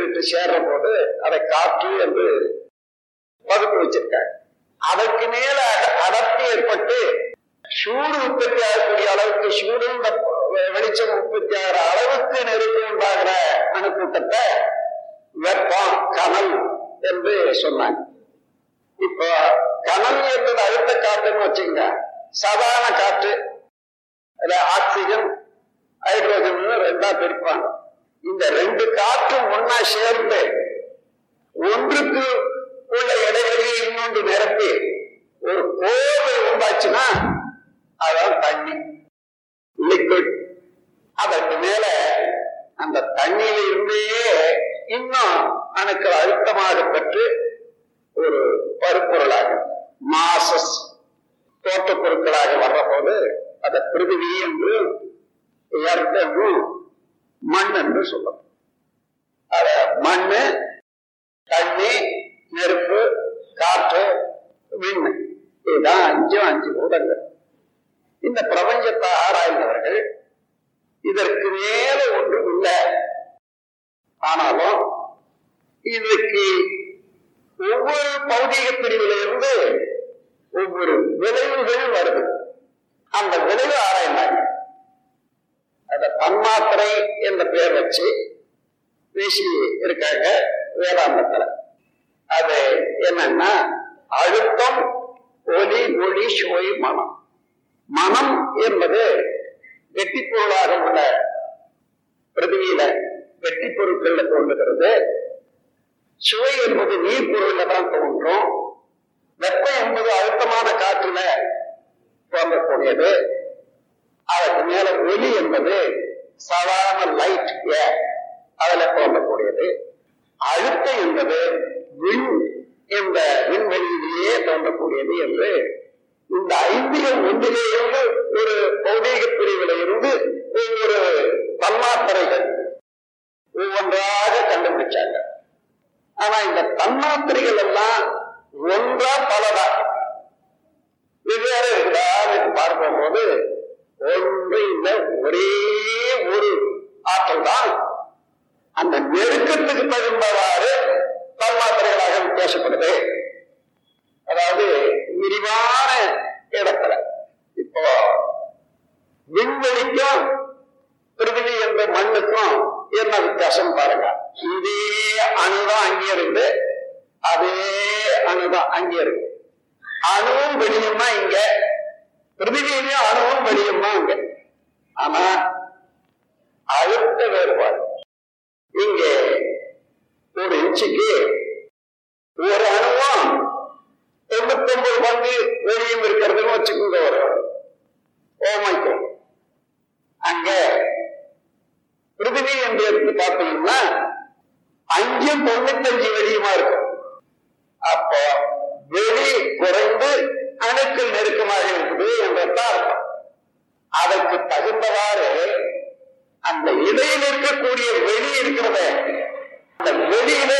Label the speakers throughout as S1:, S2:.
S1: விட்டு சேர்ற போது அதை காற்று என்று வகுப்பு வச்சிருக்காங்க. அதற்கு மேல அடர்த்தி ஏற்பட்டு சூடு உற்பத்தி ஆகக்கூடிய அளவுக்கு சூடு இந்த வெளிச்சம் உற்பத்தி ஆகிற அளவுக்கு நெருப்பு உண்டாகிற அணுக்கூட்டத்தை வெப்பம் கனல் என்று சொன்னாங்க. இப்போ கனல் என்பது அழுத்த காற்றுன்னு வச்சுக்கோங்க. சாதாரண காற்று ஆக்சிஜன் ஹைட்ரோஜன் ரெண்டா பிரிப்பாங்க. இந்த ரெண்டு காற்றும் ஒன்னா சேர்ந்து ஒன்றுக்கு உள்ள இடைவெளியை இன்னொன்று நிரப்பி ஒரு கோவை உண்டாச்சுன்னா அதான் தண்ணி. லிக்விட் அதற்கு மேல அந்த தண்ணியில இருந்தே இன்னும் அணுக்கள் அழுத்தமாக பெற்று ஒரு பருப்பொருளாக மாசஸ் தோட்ட பொருட்களாக வர்ற போது அதை பிரிதிவி என்று என்றும் மண் சொல்லணும் அத மண்ணு தண்ணி நெருப்பு காற்று விண்ணு. இதுதான் அஞ்சும் அஞ்சு பூதங்கள். இந்த பிரபஞ்சத்தை ஆராய்ந்தவர்கள் இதற்கு மேல ஒன்றும் இல்லை. ஆனாலும் இதுக்கு ஒவ்வொரு பௌதிக பிரிவிலிருந்து ஒவ்வொரு விளைவுகள் வருது. அந்த விளைவு ஆராய்ந்தாங்க தன்மாத்திரை என்ற பெயர் வச்சு பேசி இருக்காங்க வேதாந்தத்துல. அது என்னன்னா அழுத்தம் ஒலி ஒளி சுவை மனம். மனம் என்பது வெட்டி பொருளாக உள்ள பிரதிவியில வெட்டி பொருட்கள்ல தோன்றுகிறது. சுவை என்பது நீர் பொருள்ல தான் தோன்றும். வெப்பம் என்பது அழுத்தமான காற்றுல தோன்றக்கூடியது. அதற்கு மேல ஒலி என்பது சாதாரண லைட் ஏர் அதுல தோன்றக்கூடியது. அழுத்தம் என்பது விண் என்ற விண்வெளியிலேயே தோன்றக்கூடியது என்று இந்த ஐந்திலும் ஒன்றிலே இருந்து ஒரு பௌதீக பிரிவில இருந்து ஒவ்வொரு தன்மாத்திரைகள் ஒவ்வொன்றாக கண்டுபிடிச்சாங்க. ஆனா இந்த தன்மாத்திரைகள் எல்லாம் ஒன்றா பலதா? வெவ்வேறு இருக்குதான்னு பார்க்கும்போது ஒன்று இல்லை ஒரே ஒரு ஆற்றல் தான் அந்த நெருக்கத்துக்கு தகுந்தவாறு தன்மாத்திரைகளாக வித்தியாசப்படுது. அதாவது விரிவான இடத்துல. இப்போ விண்வெளிக்கும் பிரிதிவி என்ற மண்ணுக்கும் என்ன வித்தியாசம் பாருங்க. இதே அணுதான் அங்கே இருந்து அதே அணுதான் அங்கே இருக்கு. அணுவும் வெளியுமா இங்க? பிரிதிவியிலையும் அணுவும் வெளியுமா இங்க ஆனா அழுத்த வேறுபாடு. இங்க ஒரு இன்ச்சுக்கு ஒரு அணுவும் தொண்ணூத்தி ஒன்பது பங்கு வெளியும் இருக்கிறதுன்னு வச்சுக்கோங்க ஒரு ஓமைக்கும் அங்க பிரிதிவி என்று எடுத்து பார்த்தீங்கன்னா அஞ்சு தொண்ணூத்தஞ்சு வெளியுமா இருக்கும். அப்போ வெளி குறைந்து அணுக்கள் நெருக்கமாக இருக்குது என்றதான் அதற்கு தகுந்தவாறு அந்த இடையில் இருக்கக்கூடிய வெளி இருக்கிறத அந்த வெளியில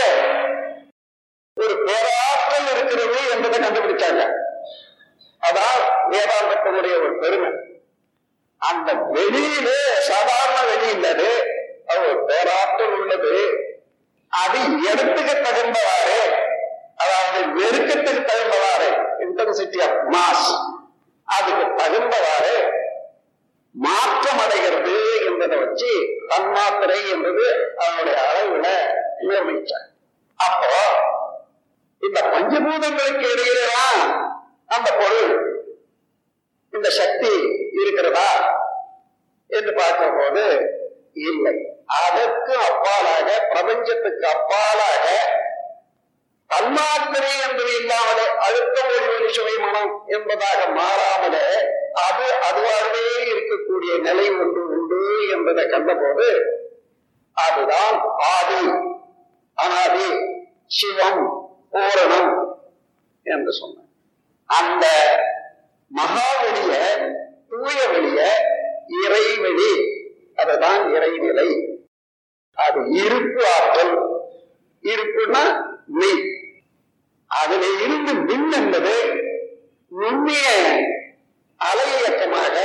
S1: ஒரு பேராற்றல் இருக்கிறது என்பதை கண்டுபிடிச்சாங்க. அதான் வேதாந்தத்தினுடைய ஒரு பெருமை. அந்த வெளியிலே சாதாரண வெளி இல்லது அது ஒரு பேராற்றல் உள்ளது. அது இடத்துக்கு தகுந்தவாறு அதாவது வெறுக்கத்துக்கு தகுந்தவாறு இன்டென்சிட்டி ஆஃப் மாஸ் அதுக்கு தகுந்தவாறு மாற்றம் அடைகிறது என்பதை வச்சு தன்மாத்திரை என்பது அவனுடைய அளவுல நிர்ணயிச்சார் அப்போ இந்த பஞ்சபூதங்களுக்கு இடையிலேதான் அந்த பொருள் இந்த சக்தி இருக்கிறதா என்று பார்க்கும் போது இல்லை. அதற்கு அப்பாலாக பிரபஞ்சத்துக்கு அப்பாலாக தன்மாத்திரை என்பது அழுத்தம் ஒரு ஒளி சுவை மனம் என்பதாக மாறாமல அது அதுவாகவே இருக்கக்கூடிய நிலை ஒன்று உண்டு என்பதை கண்டபோது அதுதான் ஆதி. அனாதி சிவம் பூரணம் என்று சொன்ன அந்த மகாவெளிய தூய வெளிய இறைவெளி அதுதான் இறைநிலை. அது இருப்பு ஆற்றல். இருப்புன்னா அதுல இருந்து மின் என்பது நுண்ணிய அலையியக்கமாக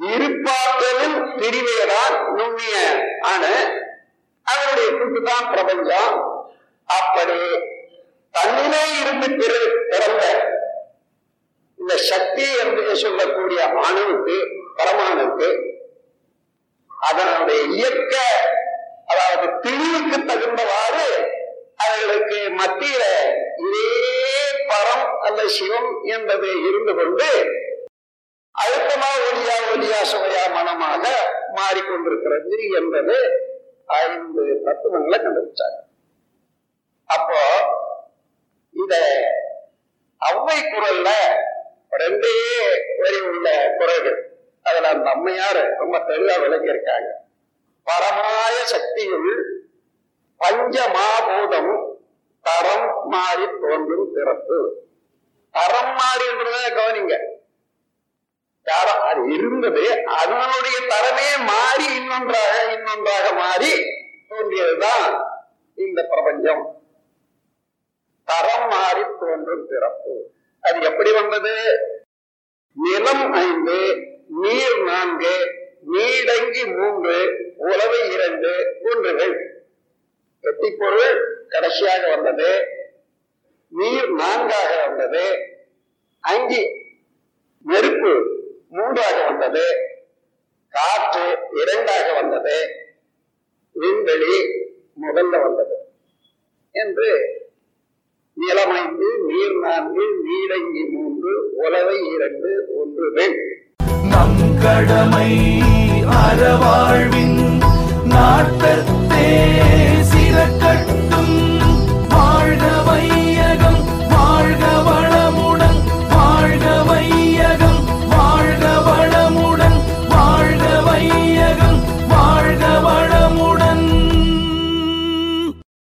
S1: இருப்பாற்றலும் பிரிவையதான் நுண்ணிய ஆன அதனுடைய கூட்டுதான் பிரபஞ்சம். அப்படி தன்னிலே இருந்து பிறந்த இந்த சக்தி என்று சொல்லக்கூடிய அணுவுக்கு பரமானுக்கு அதனுடைய இயக்க அதாவது திணிவுக்கு தகுந்தவாறு அவர்களுக்கு மத்தியில இதே பரம் அல்ல சிவம் என்பது இருந்து கொண்டு அழுத்தமா ஒளியா ஒளியா சுவையா மனமாக மாறிக்கொண்டிருக்கிறது என்பது ஐந்து தத்துவங்களை கண்டுபிடிச்சாங்க. அப்போ இத அவ்வை குரல்ல ரெண்டே வரி உள்ள குரல்கள். அதுல அந்த அம்மையார் ரொம்ப தெளிவா விளக்கி இருக்காங்க பரமாய சக்தியுள் பஞ்ச மாபூதம் தரம் மாறி தோன்றும் சிறப்பு. தரம் மாறின்றத கவனிங்க. யாரோ அது இருந்தது அதனுடைய தரமே மாறி இன்னொன்றாக இன்னொன்றாக மாறி தோன்றியதுதான் இந்த பிரபஞ்சம். தரம் மாறி தோன்றும் சிறப்பு. அது எப்படி வந்தது? நிலம் ஐந்து நீர் நான்கு நீடங்கி மூன்று உலவை இரண்டு ஒன்றுகள். வெட்டி பொருள் கடைசியாக வந்தது. நீர் நான்காக வந்தது. அங்கி நெருப்பு மூன்றாக வந்தது. காற்று இரண்டாக வந்தது. விண்வெளி முதல்ல வந்தது. என்று நிலமைந்து நீர் நான்கு நீடங்கி மூன்று உலவை இரண்டு ஒன்று வெண்.
S2: நம் கடமை அறவாழ்வின் நாட்டத்தே சிறக்க